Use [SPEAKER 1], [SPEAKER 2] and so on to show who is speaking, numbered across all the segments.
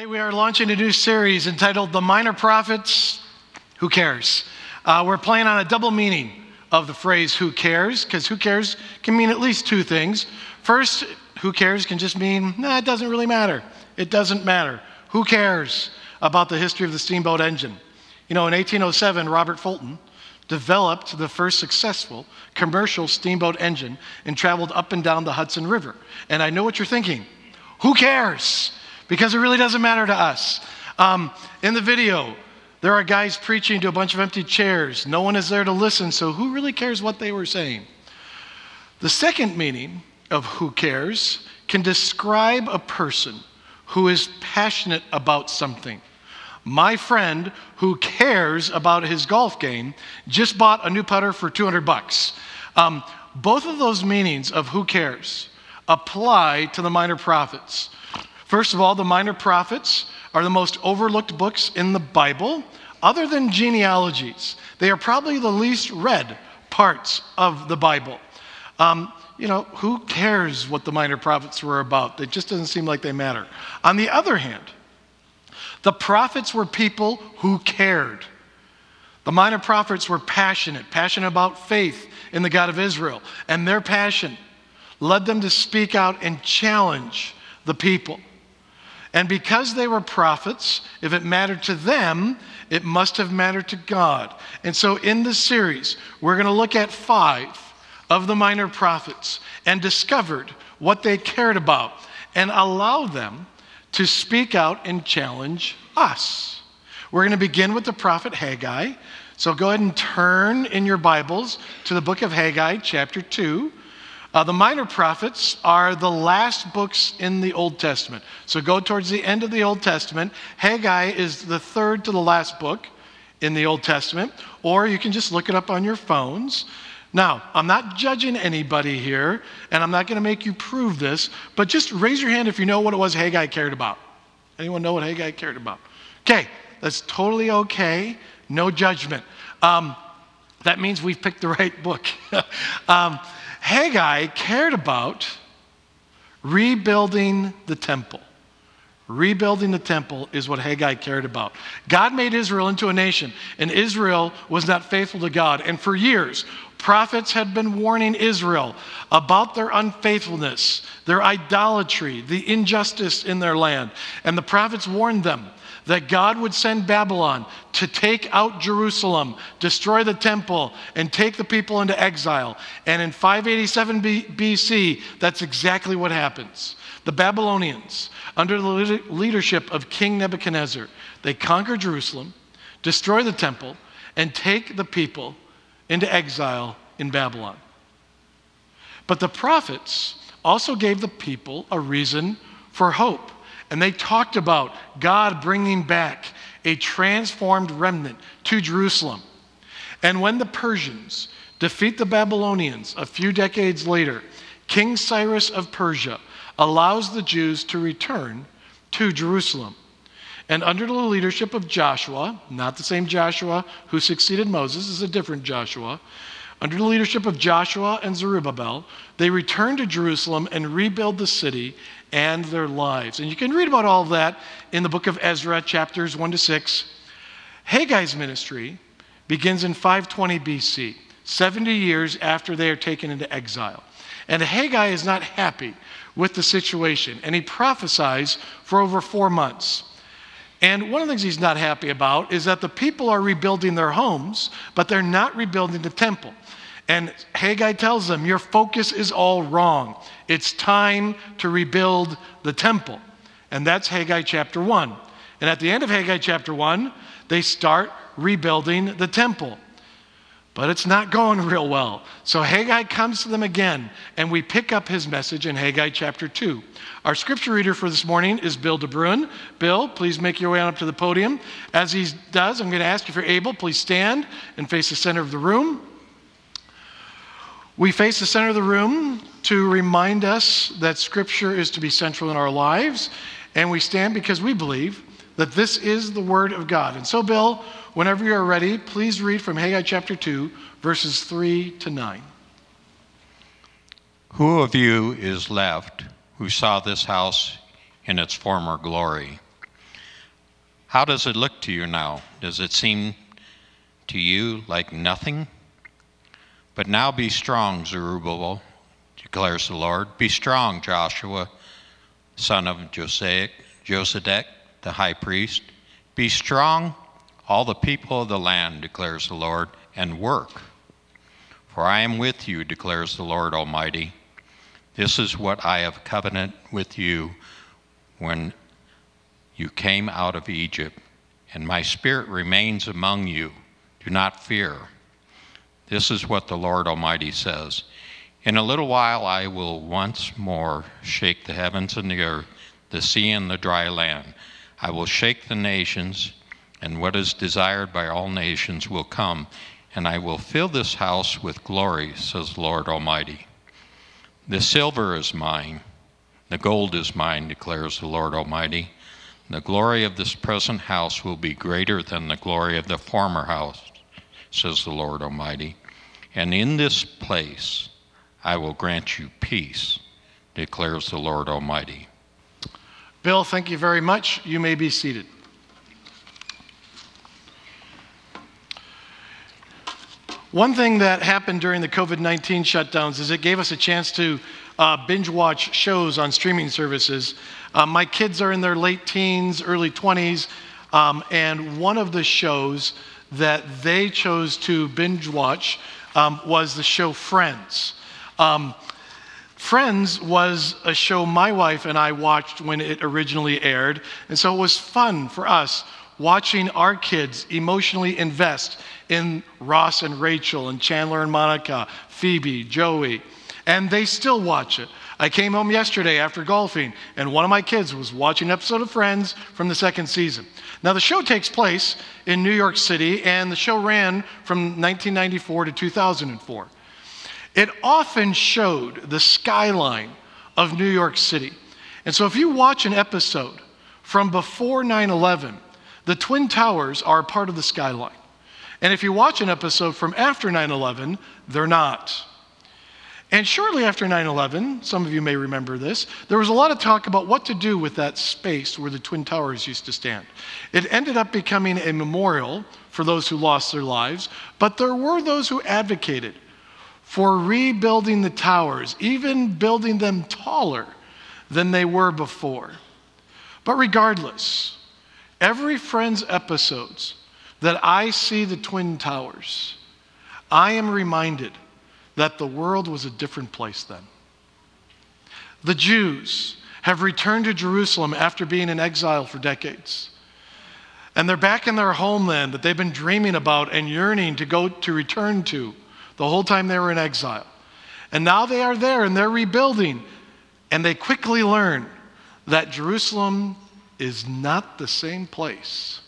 [SPEAKER 1] Hey, we are launching a new series entitled The Minor Prophets Who Cares? Uh, we're playing on a double meaning of the phrase who cares, because who cares can mean at least two things. First, who cares can just mean, nah, it doesn't really matter. It doesn't matter. Who cares about the history of the steamboat engine? You know, in 1807, Robert Fulton developed the first successful commercial steamboat engine and traveled up and down the Hudson River. And I know what you're thinking. Who cares? Because it really doesn't matter to us. Um, in the video, there are guys preaching to a bunch of empty chairs. No one is there to listen, so who really cares what they were saying? The second meaning of who cares can describe a person who is passionate about something. My friend who cares about his golf game just bought a new putter for 200 bucks. Um, both of those meanings of who cares apply to the minor prophets. First of all, the minor prophets are the most overlooked books in the Bible, other than genealogies. They are probably the least read parts of the Bible. Um, you know, who cares what the minor prophets were about? It just doesn't seem like they matter. On the other hand, the prophets were people who cared. The minor prophets were passionate, passionate about faith in the God of Israel, and their passion led them to speak out and challenge the people. And because they were prophets, if it mattered to them, it must have mattered to God. And so in this series, we're going to look at five of the minor prophets and discovered what they cared about and allow them to speak out and challenge us. We're going to begin with the prophet Haggai. So go ahead and turn in your Bibles to the book of Haggai, chapter 2. Uh, the minor prophets are the last books in the Old Testament. So go towards the end of the Old Testament. Haggai is the third to the last book in the Old Testament, or you can just look it up on your phones. Now, I'm not judging anybody here, and I'm not going to make you prove this, but just raise your hand if you know what it was Haggai cared about. Anyone know what Haggai cared about? Okay, that's totally okay. No judgment. Um, that means we've picked the right book. um, Haggai cared about rebuilding the temple. Rebuilding the temple is what Haggai cared about. God made Israel into a nation, and Israel was not faithful to God. And for years, prophets had been warning Israel about their unfaithfulness, their idolatry, the injustice in their land. And the prophets warned them that God would send Babylon to take out Jerusalem, destroy the temple, and take the people into exile. And in 587 BC, that's exactly what happens. The Babylonians, under the leadership of King Nebuchadnezzar, they conquer Jerusalem, destroy the temple, and take the people into exile in Babylon. But the prophets also gave the people a reason for hope. And they talked about God bringing back a transformed remnant to Jerusalem. And when the Persians defeat the Babylonians a few decades later, King Cyrus of Persia allows the Jews to return to Jerusalem. And under the leadership of Joshua, not the same Joshua who succeeded Moses, is a different Joshua. Under the leadership of Joshua and Zerubbabel, they return to Jerusalem and rebuild the city and their lives. And you can read about all of that in the book of Ezra, chapters 1 to 6. Haggai's ministry begins in 520 BC, 70 years after they are taken into exile. And Haggai is not happy with the situation, and he prophesies for over four months. And one of the things he's not happy about is that the people are rebuilding their homes, but they're not rebuilding the temple. And Haggai tells them, Your focus is all wrong. It's time to rebuild the temple. And that's Haggai chapter 1. And at the end of Haggai chapter 1, they start rebuilding the temple. But it's not going real well. So Haggai comes to them again, and we pick up his message in Haggai chapter 2. Our scripture reader for this morning is Bill DeBruin. Bill, please make your way on up to the podium. As he does, I'm going to ask if you're able, please stand and face the center of the room. We face the center of the room to remind us that Scripture is to be central in our lives, and we stand because we believe that this is the Word of God. And so, Bill, whenever you're ready, please read from Haggai chapter 2, verses 3 to 9.
[SPEAKER 2] Who of you is left who saw this house in its former glory? How does it look to you now? Does it seem to you like nothing? But now be strong, Zerubbabel, declares the Lord. Be strong, Joshua, son of Josiah, Josedek, the high priest. Be strong, all the people of the land, declares the Lord, and work. For I am with you, declares the Lord Almighty. This is what I have covenant with you when you came out of Egypt, and my spirit remains among you. Do not fear. This is what the Lord Almighty says. In a little while I will once more shake the heavens and the earth, the sea and the dry land. I will shake the nations, and what is desired by all nations will come, and I will fill this house with glory, says Lord Almighty. The silver is mine, the gold is mine, declares the Lord Almighty. The glory of this present house will be greater than the glory of the former house, says the Lord Almighty. And in this place I will grant you peace, declares the Lord Almighty.
[SPEAKER 1] Bill, thank you very much. You may be seated. One thing that happened during the COVID 19 shutdowns is it gave us a chance to uh, binge watch shows on streaming services. Uh, my kids are in their late teens, early 20s, um, and one of the shows that they chose to binge watch um, was the show Friends. Um, Friends was a show my wife and I watched when it originally aired, and so it was fun for us watching our kids emotionally invest in Ross and Rachel and Chandler and Monica, Phoebe, Joey, and they still watch it. I came home yesterday after golfing, and one of my kids was watching an episode of Friends from the second season. Now, the show takes place in New York City, and the show ran from 1994 to 2004. It often showed the skyline of New York City. And so, if you watch an episode from before 9 11, the Twin Towers are part of the skyline. And if you watch an episode from after 9 11, they're not. And shortly after 9 11, some of you may remember this, there was a lot of talk about what to do with that space where the Twin Towers used to stand. It ended up becoming a memorial for those who lost their lives, but there were those who advocated for rebuilding the towers, even building them taller than they were before. But regardless, every Friends episodes that I see the Twin Towers, I am reminded that the world was a different place then. The Jews have returned to Jerusalem after being in exile for decades. And they're back in their homeland that they've been dreaming about and yearning to go to return to the whole time they were in exile. And now they are there and they're rebuilding. And they quickly learn that Jerusalem is not the same place.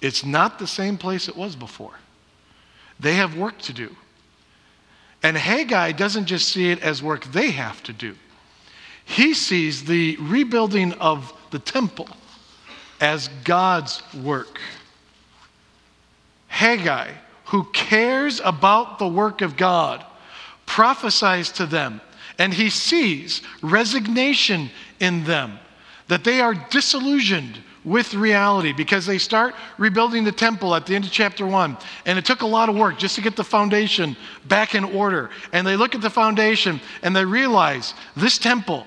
[SPEAKER 1] It's not the same place it was before. They have work to do. And Haggai doesn't just see it as work they have to do, he sees the rebuilding of the temple as God's work. Haggai, who cares about the work of God, prophesies to them, and he sees resignation in them, that they are disillusioned with reality because they start rebuilding the temple at the end of chapter 1. And it took a lot of work just to get the foundation back in order. And they look at the foundation and they realize this temple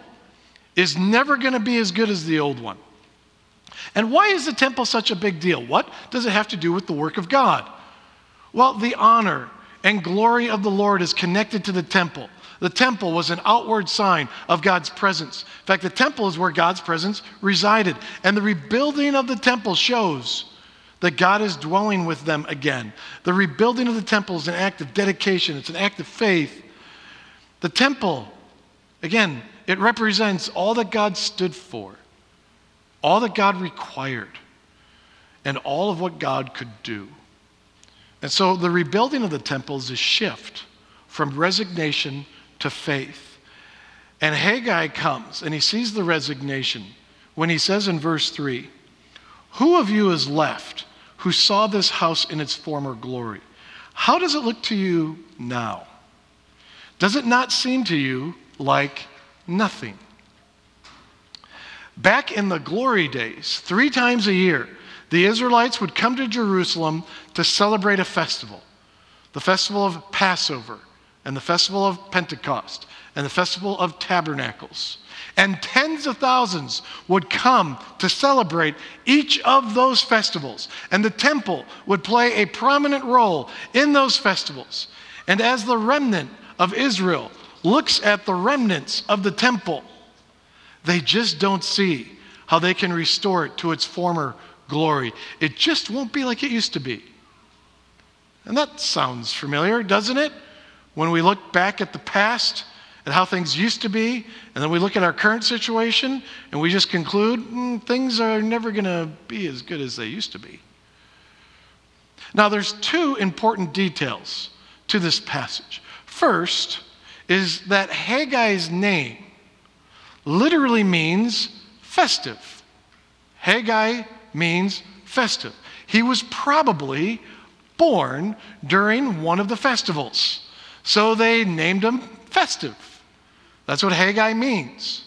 [SPEAKER 1] is never going to be as good as the old one. And why is the temple such a big deal? What does it have to do with the work of God? Well, the honor and glory of the Lord is connected to the temple. The temple was an outward sign of God's presence. In fact, the temple is where God's presence resided. And the rebuilding of the temple shows that God is dwelling with them again. The rebuilding of the temple is an act of dedication, it's an act of faith. The temple, again, it represents all that God stood for, all that God required, and all of what God could do. And so the rebuilding of the temple is a shift from resignation to faith. And Haggai comes and he sees the resignation when he says in verse 3 Who of you is left who saw this house in its former glory? How does it look to you now? Does it not seem to you like nothing? Back in the glory days, three times a year, the Israelites would come to Jerusalem to celebrate a festival the festival of Passover, and the festival of Pentecost, and the festival of Tabernacles. And tens of thousands would come to celebrate each of those festivals. And the temple would play a prominent role in those festivals. And as the remnant of Israel looks at the remnants of the temple, they just don't see how they can restore it to its former glory. It just won't be like it used to be. And that sounds familiar, doesn't it? When we look back at the past, at how things used to be, and then we look at our current situation, and we just conclude mm, things are never going to be as good as they used to be. Now, there's two important details to this passage. First is that Haggai's name literally means festive. Haggai means festive. He was probably born during one of the festivals. So they named him festive. That's what Haggai means.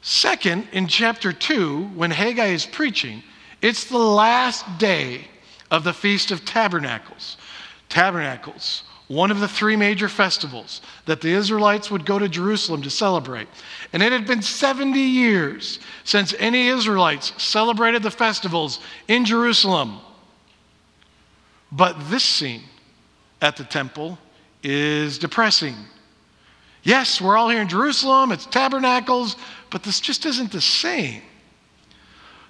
[SPEAKER 1] Second, in chapter 2, when Haggai is preaching, it's the last day of the Feast of Tabernacles. Tabernacles, one of the three major festivals that the Israelites would go to Jerusalem to celebrate. And it had been 70 years since any Israelites celebrated the festivals in Jerusalem. But this scene at the temple is depressing. Yes, we're all here in Jerusalem, it's tabernacles, but this just isn't the same.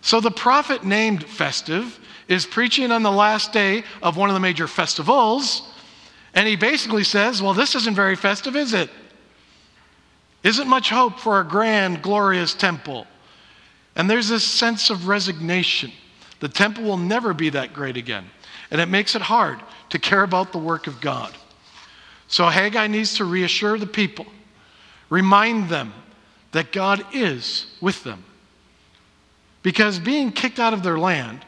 [SPEAKER 1] So the prophet named Festive is preaching on the last day of one of the major festivals, and he basically says, Well, this isn't very festive, is it? Isn't much hope for a grand, glorious temple. And there's this sense of resignation. The temple will never be that great again and it makes it hard to care about the work of God. So Haggai needs to reassure the people, remind them that God is with them. Because being kicked out of their land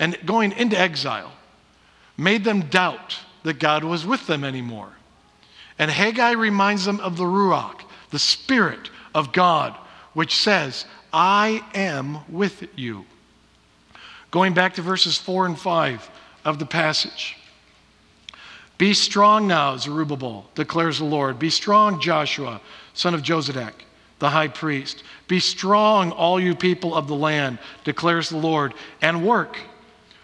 [SPEAKER 1] and going into exile made them doubt that God was with them anymore. And Haggai reminds them of the Ruach, the Spirit of God, which says, I am with you. Going back to verses 4 and 5, of the passage. Be strong now, Zerubbabel, declares the Lord. Be strong, Joshua, son of Jozadak, the high priest. Be strong, all you people of the land, declares the Lord, and work,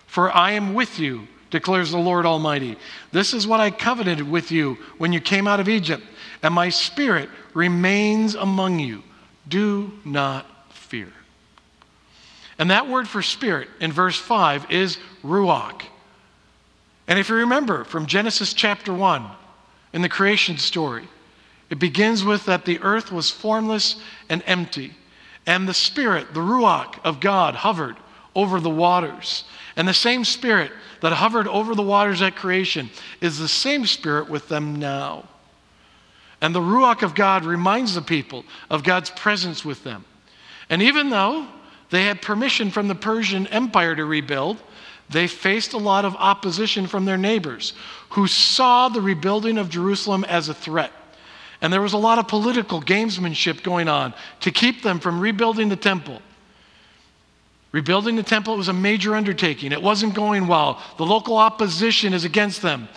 [SPEAKER 1] for I am with you, declares the Lord Almighty. This is what I covenanted with you when you came out of Egypt, and my spirit remains among you. Do not fear. And that word for spirit in verse 5 is ruach. And if you remember from Genesis chapter 1, in the creation story, it begins with that the earth was formless and empty, and the Spirit, the Ruach of God, hovered over the waters. And the same Spirit that hovered over the waters at creation is the same Spirit with them now. And the Ruach of God reminds the people of God's presence with them. And even though they had permission from the Persian Empire to rebuild, they faced a lot of opposition from their neighbors who saw the rebuilding of Jerusalem as a threat. And there was a lot of political gamesmanship going on to keep them from rebuilding the temple. Rebuilding the temple was a major undertaking. It wasn't going well. The local opposition is against them.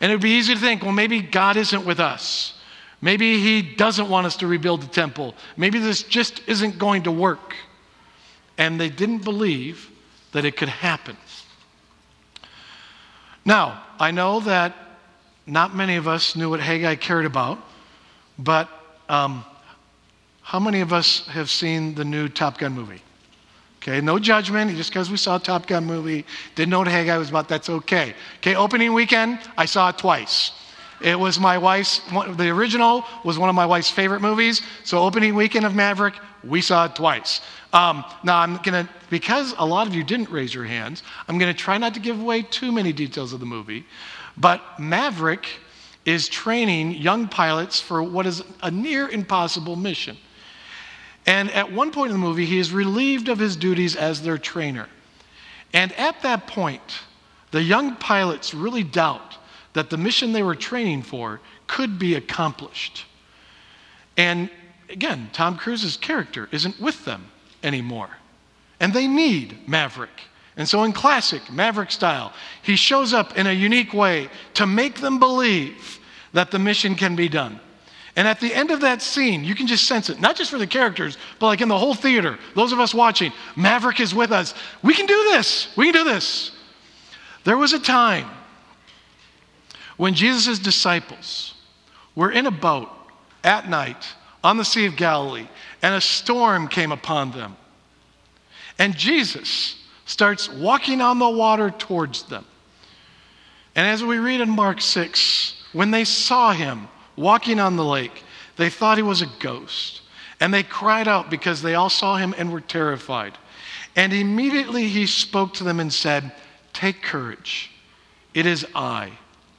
[SPEAKER 1] And it would be easy to think, well, maybe God isn't with us. Maybe He doesn't want us to rebuild the temple. Maybe this just isn't going to work. And they didn't believe that it could happen. Now, I know that not many of us knew what Haggai cared about, but um, how many of us have seen the new Top Gun movie? Okay, no judgment. Just because we saw a Top Gun movie, didn't know what Haggai was about, that's okay. Okay, opening weekend, I saw it twice. It was my wife's, the original was one of my wife's favorite movies. So, opening weekend of Maverick, we saw it twice. Um, now, I'm going to, because a lot of you didn't raise your hands, I'm going to try not to give away too many details of the movie. But Maverick is training young pilots for what is a near impossible mission. And at one point in the movie, he is relieved of his duties as their trainer. And at that point, the young pilots really doubt that the mission they were training for could be accomplished. And again, Tom Cruise's character isn't with them anymore. and they need Maverick. And so, in classic Maverick style, he shows up in a unique way to make them believe that the mission can be done. And at the end of that scene, you can just sense it, not just for the characters, but like in the whole theater, those of us watching, Maverick is with us. We can do this. We can do this. There was a time when Jesus' disciples were in a boat at night on the Sea of Galilee, and a storm came upon them. And Jesus starts walking on the water towards them. And as we read in Mark 6, when they saw him walking on the lake, they thought he was a ghost. And they cried out because they all saw him and were terrified. And immediately he spoke to them and said, Take courage. It is I.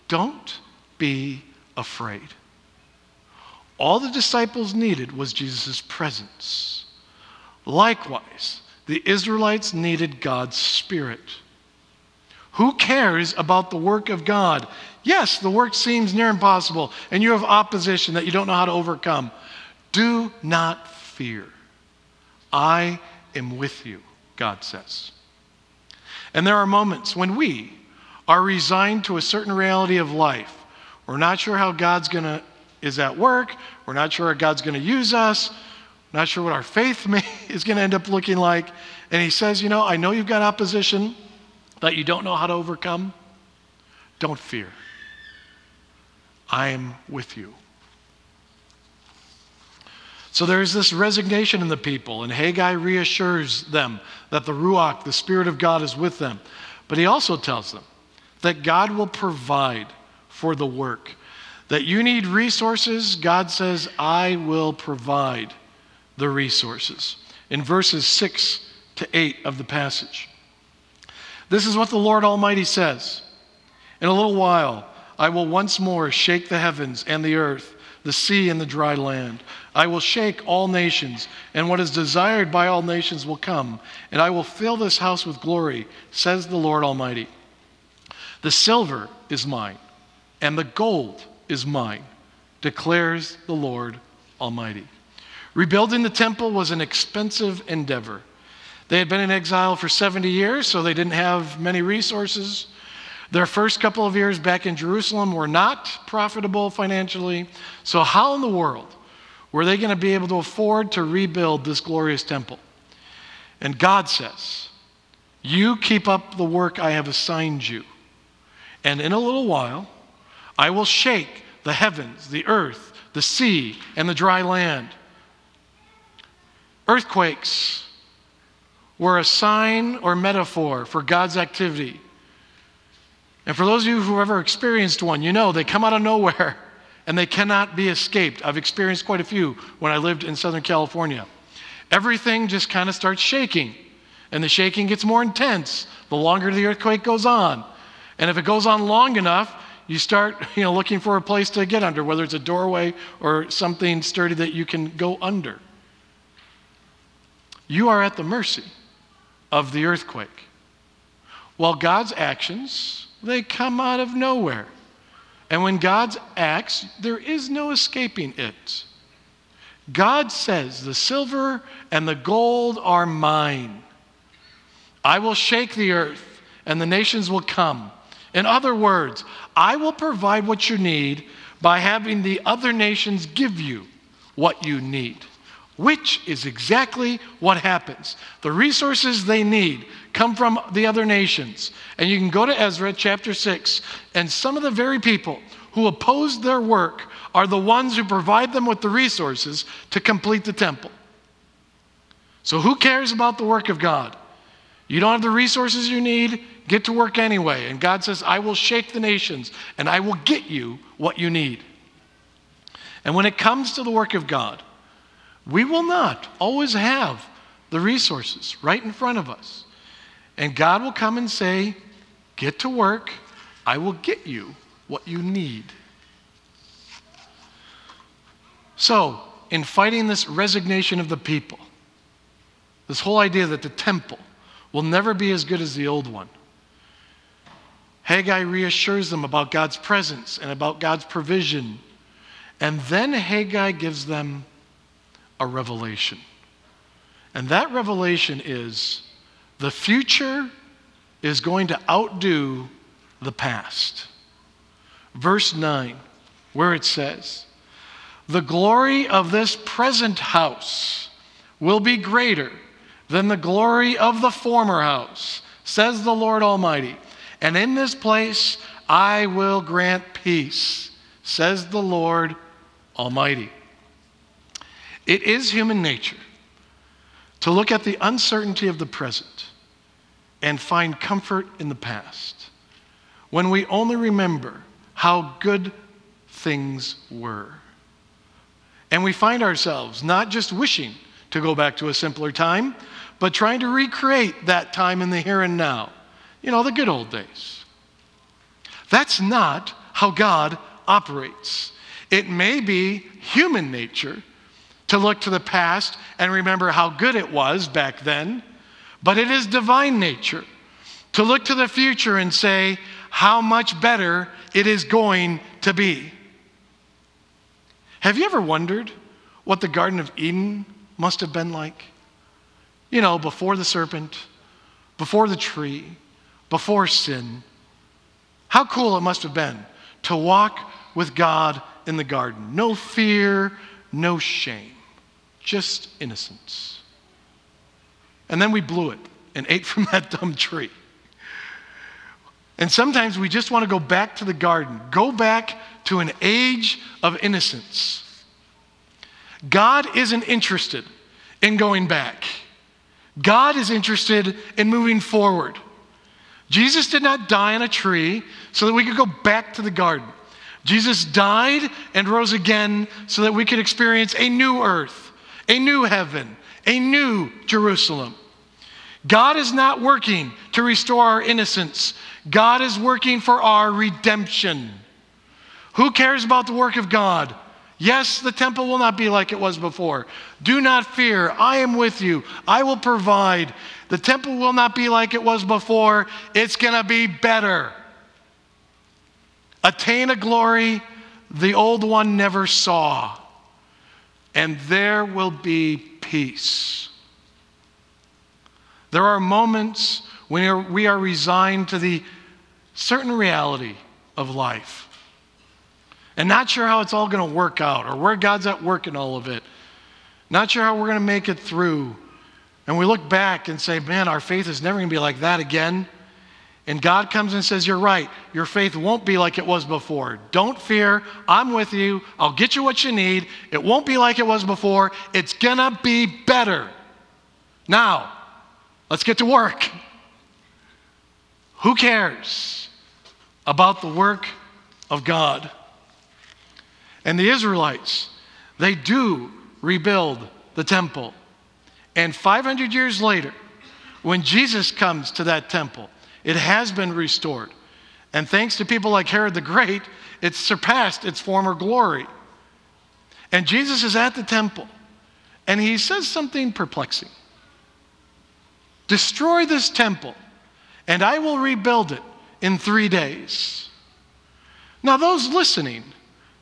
[SPEAKER 1] Don't be afraid. All the disciples needed was Jesus' presence. Likewise, the Israelites needed God's Spirit. Who cares about the work of God? Yes, the work seems near impossible, and you have opposition that you don't know how to overcome. Do not fear. I am with you, God says. And there are moments when we are resigned to a certain reality of life. We're not sure how God's going to is at work. We're not sure God's going to use us. Not sure what our faith may, is going to end up looking like. And he says, You know, I know you've got opposition that you don't know how to overcome. Don't fear. I am with you. So there's this resignation in the people, and Haggai reassures them that the Ruach, the Spirit of God, is with them. But he also tells them that God will provide for the work. That you need resources, God says, I will provide the resources. In verses 6 to 8 of the passage. This is what the Lord Almighty says In a little while, I will once more shake the heavens and the earth, the sea and the dry land. I will shake all nations, and what is desired by all nations will come, and I will fill this house with glory, says the Lord Almighty. The silver is mine, and the gold is mine, declares the Lord Almighty. Rebuilding the temple was an expensive endeavor. They had been in exile for 70 years, so they didn't have many resources. Their first couple of years back in Jerusalem were not profitable financially. So, how in the world were they going to be able to afford to rebuild this glorious temple? And God says, You keep up the work I have assigned you. And in a little while, I will shake the heavens, the earth, the sea, and the dry land. Earthquakes were a sign or metaphor for God's activity. And for those of you who have ever experienced one, you know they come out of nowhere and they cannot be escaped. I've experienced quite a few when I lived in Southern California. Everything just kind of starts shaking, and the shaking gets more intense the longer the earthquake goes on. And if it goes on long enough, you start you know, looking for a place to get under, whether it's a doorway or something sturdy that you can go under. You are at the mercy of the earthquake. While God's actions they come out of nowhere. And when God acts, there is no escaping it. God says, The silver and the gold are mine. I will shake the earth, and the nations will come. In other words, I will provide what you need by having the other nations give you what you need which is exactly what happens. The resources they need come from the other nations. And you can go to Ezra chapter 6, and some of the very people who opposed their work are the ones who provide them with the resources to complete the temple. So, who cares about the work of God? You don't have the resources you need, get to work anyway. And God says, I will shake the nations and I will get you what you need. And when it comes to the work of God, we will not always have the resources right in front of us. And God will come and say, Get to work. I will get you what you need. So, in fighting this resignation of the people, this whole idea that the temple will never be as good as the old one, Haggai reassures them about God's presence and about God's provision. And then Haggai gives them a revelation. And that revelation is the future is going to outdo the past. Verse 9, where it says, The glory of this present house will be greater than the glory of the former house, says the Lord Almighty. And in this place I will grant peace, says the Lord Almighty. It is human nature to look at the uncertainty of the present and find comfort in the past when we only remember how good things were. And we find ourselves not just wishing to go back to a simpler time, but trying to recreate that time in the here and now. You know, the good old days. That's not how God operates. It may be human nature to look to the past and remember how good it was back then, but it is divine nature to look to the future and say how much better it is going to be. Have you ever wondered what the Garden of Eden must have been like? You know, before the serpent, before the tree, before sin. How cool it must have been to walk with God in the garden. No fear, no shame, just innocence. And then we blew it and ate from that dumb tree. And sometimes we just want to go back to the garden, go back to an age of innocence. God isn't interested in going back. God is interested in moving forward. Jesus did not die on a tree so that we could go back to the garden. Jesus died and rose again so that we could experience a new earth, a new heaven, a new Jerusalem. God is not working to restore our innocence, God is working for our redemption. Who cares about the work of God? Yes, the temple will not be like it was before. Do not fear. I am with you. I will provide. The temple will not be like it was before. It's going to be better. Attain a glory the old one never saw, and there will be peace. There are moments when we are resigned to the certain reality of life and not sure how it's all going to work out or where God's at work in all of it. Not sure how we're going to make it through. And we look back and say, man, our faith is never going to be like that again. And God comes and says, You're right. Your faith won't be like it was before. Don't fear. I'm with you. I'll get you what you need. It won't be like it was before. It's going to be better. Now, let's get to work. Who cares about the work of God? And the Israelites, they do rebuild the temple. And 500 years later, when Jesus comes to that temple, it has been restored. And thanks to people like Herod the Great, it's surpassed its former glory. And Jesus is at the temple, and he says something perplexing Destroy this temple, and I will rebuild it in three days. Now, those listening,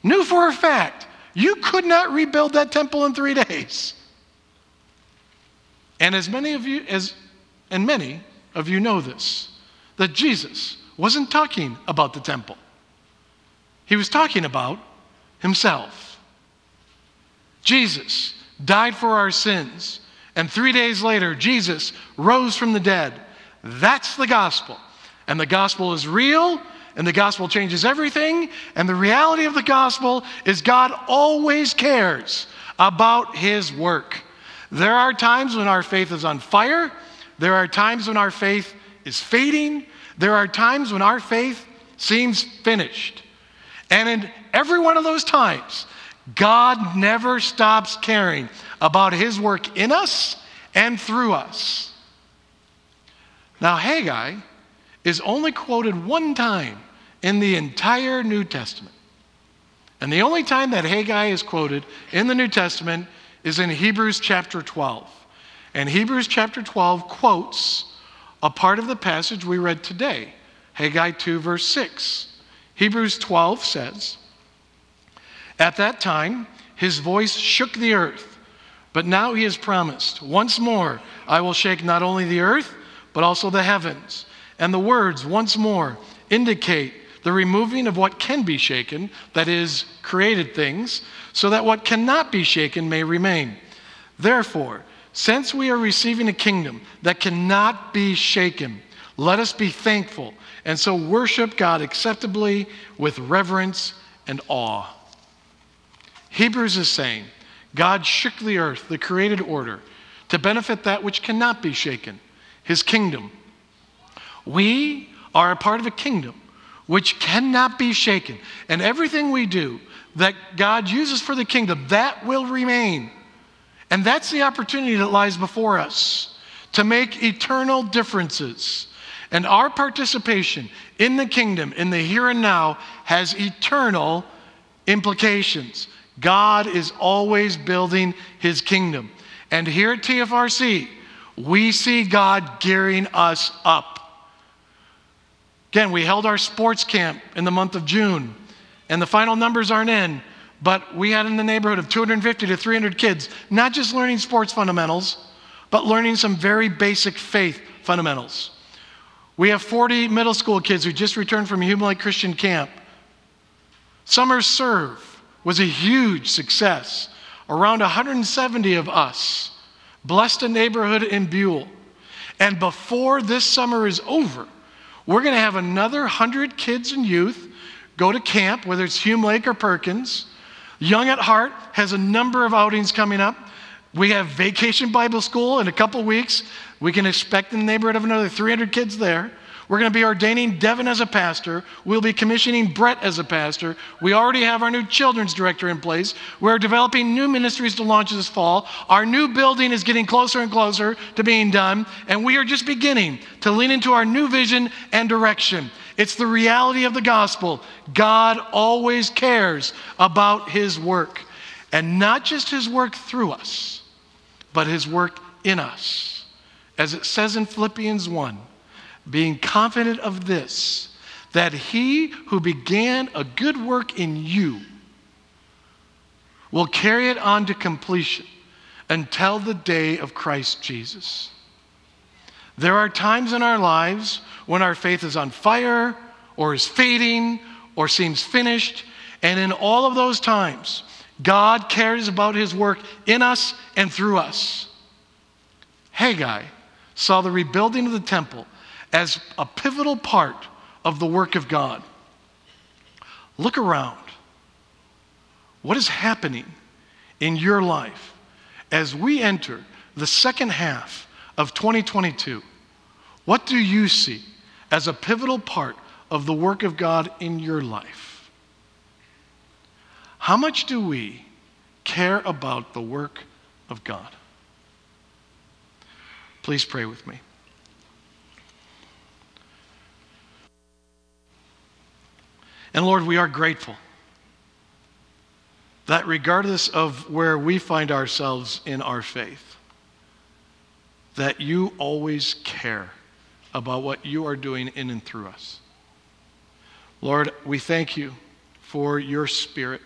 [SPEAKER 1] knew for a fact you could not rebuild that temple in three days. And as many of you, as, and many of you know this, that Jesus wasn't talking about the temple. He was talking about himself. Jesus died for our sins, and three days later, Jesus rose from the dead. That's the gospel. And the gospel is real, and the gospel changes everything. And the reality of the gospel is God always cares about his work. There are times when our faith is on fire, there are times when our faith is fading, there are times when our faith seems finished. And in every one of those times, God never stops caring about his work in us and through us. Now, Haggai is only quoted one time in the entire New Testament. And the only time that Haggai is quoted in the New Testament is in Hebrews chapter 12. And Hebrews chapter 12 quotes a part of the passage we read today, Haggai 2, verse 6. Hebrews 12 says, At that time, his voice shook the earth, but now he has promised, Once more I will shake not only the earth, but also the heavens. And the words, once more, indicate the removing of what can be shaken, that is, created things, so that what cannot be shaken may remain. Therefore, since we are receiving a kingdom that cannot be shaken, let us be thankful and so worship God acceptably with reverence and awe. Hebrews is saying, God shook the earth, the created order, to benefit that which cannot be shaken, his kingdom. We are a part of a kingdom which cannot be shaken. And everything we do that God uses for the kingdom, that will remain. And that's the opportunity that lies before us to make eternal differences. And our participation in the kingdom, in the here and now, has eternal implications. God is always building his kingdom. And here at TFRC, we see God gearing us up. Again, we held our sports camp in the month of June, and the final numbers aren't in, but we had in the neighborhood of 250 to 300 kids, not just learning sports fundamentals, but learning some very basic faith fundamentals. We have 40 middle school kids who just returned from Hume Lake Christian Camp. Summer Serve was a huge success. Around 170 of us blessed a neighborhood in Buell. And before this summer is over, we're going to have another 100 kids and youth go to camp, whether it's Hume Lake or Perkins. Young at Heart has a number of outings coming up. We have Vacation Bible School in a couple weeks. We can expect in the neighborhood of another 300 kids there. We're going to be ordaining Devin as a pastor. We'll be commissioning Brett as a pastor. We already have our new children's director in place. We're developing new ministries to launch this fall. Our new building is getting closer and closer to being done, and we are just beginning to lean into our new vision and direction. It's the reality of the gospel. God always cares about his work, and not just his work through us, but his work in us. As it says in Philippians 1 being confident of this, that he who began a good work in you will carry it on to completion until the day of Christ Jesus. There are times in our lives when our faith is on fire or is fading or seems finished, and in all of those times, God cares about his work in us and through us. Haggai saw the rebuilding of the temple as a pivotal part of the work of God. Look around. What is happening in your life as we enter the second half of 2022? What do you see as a pivotal part of the work of God in your life? How much do we care about the work of God? Please pray with me. And Lord, we are grateful that regardless of where we find ourselves in our faith, that you always care about what you are doing in and through us. Lord, we thank you for your spirit,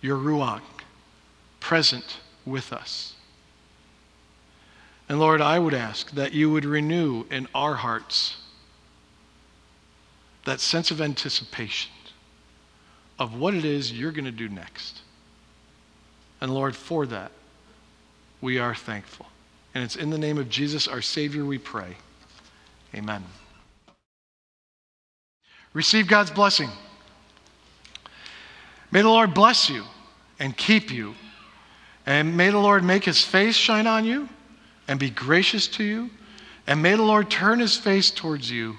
[SPEAKER 1] your Ruach, present with us. And Lord, I would ask that you would renew in our hearts that sense of anticipation of what it is you're going to do next. And Lord, for that, we are thankful. And it's in the name of Jesus, our Savior, we pray. Amen. Receive God's blessing. May the Lord bless you and keep you. And may the Lord make his face shine on you and be gracious to you. And may the Lord turn his face towards you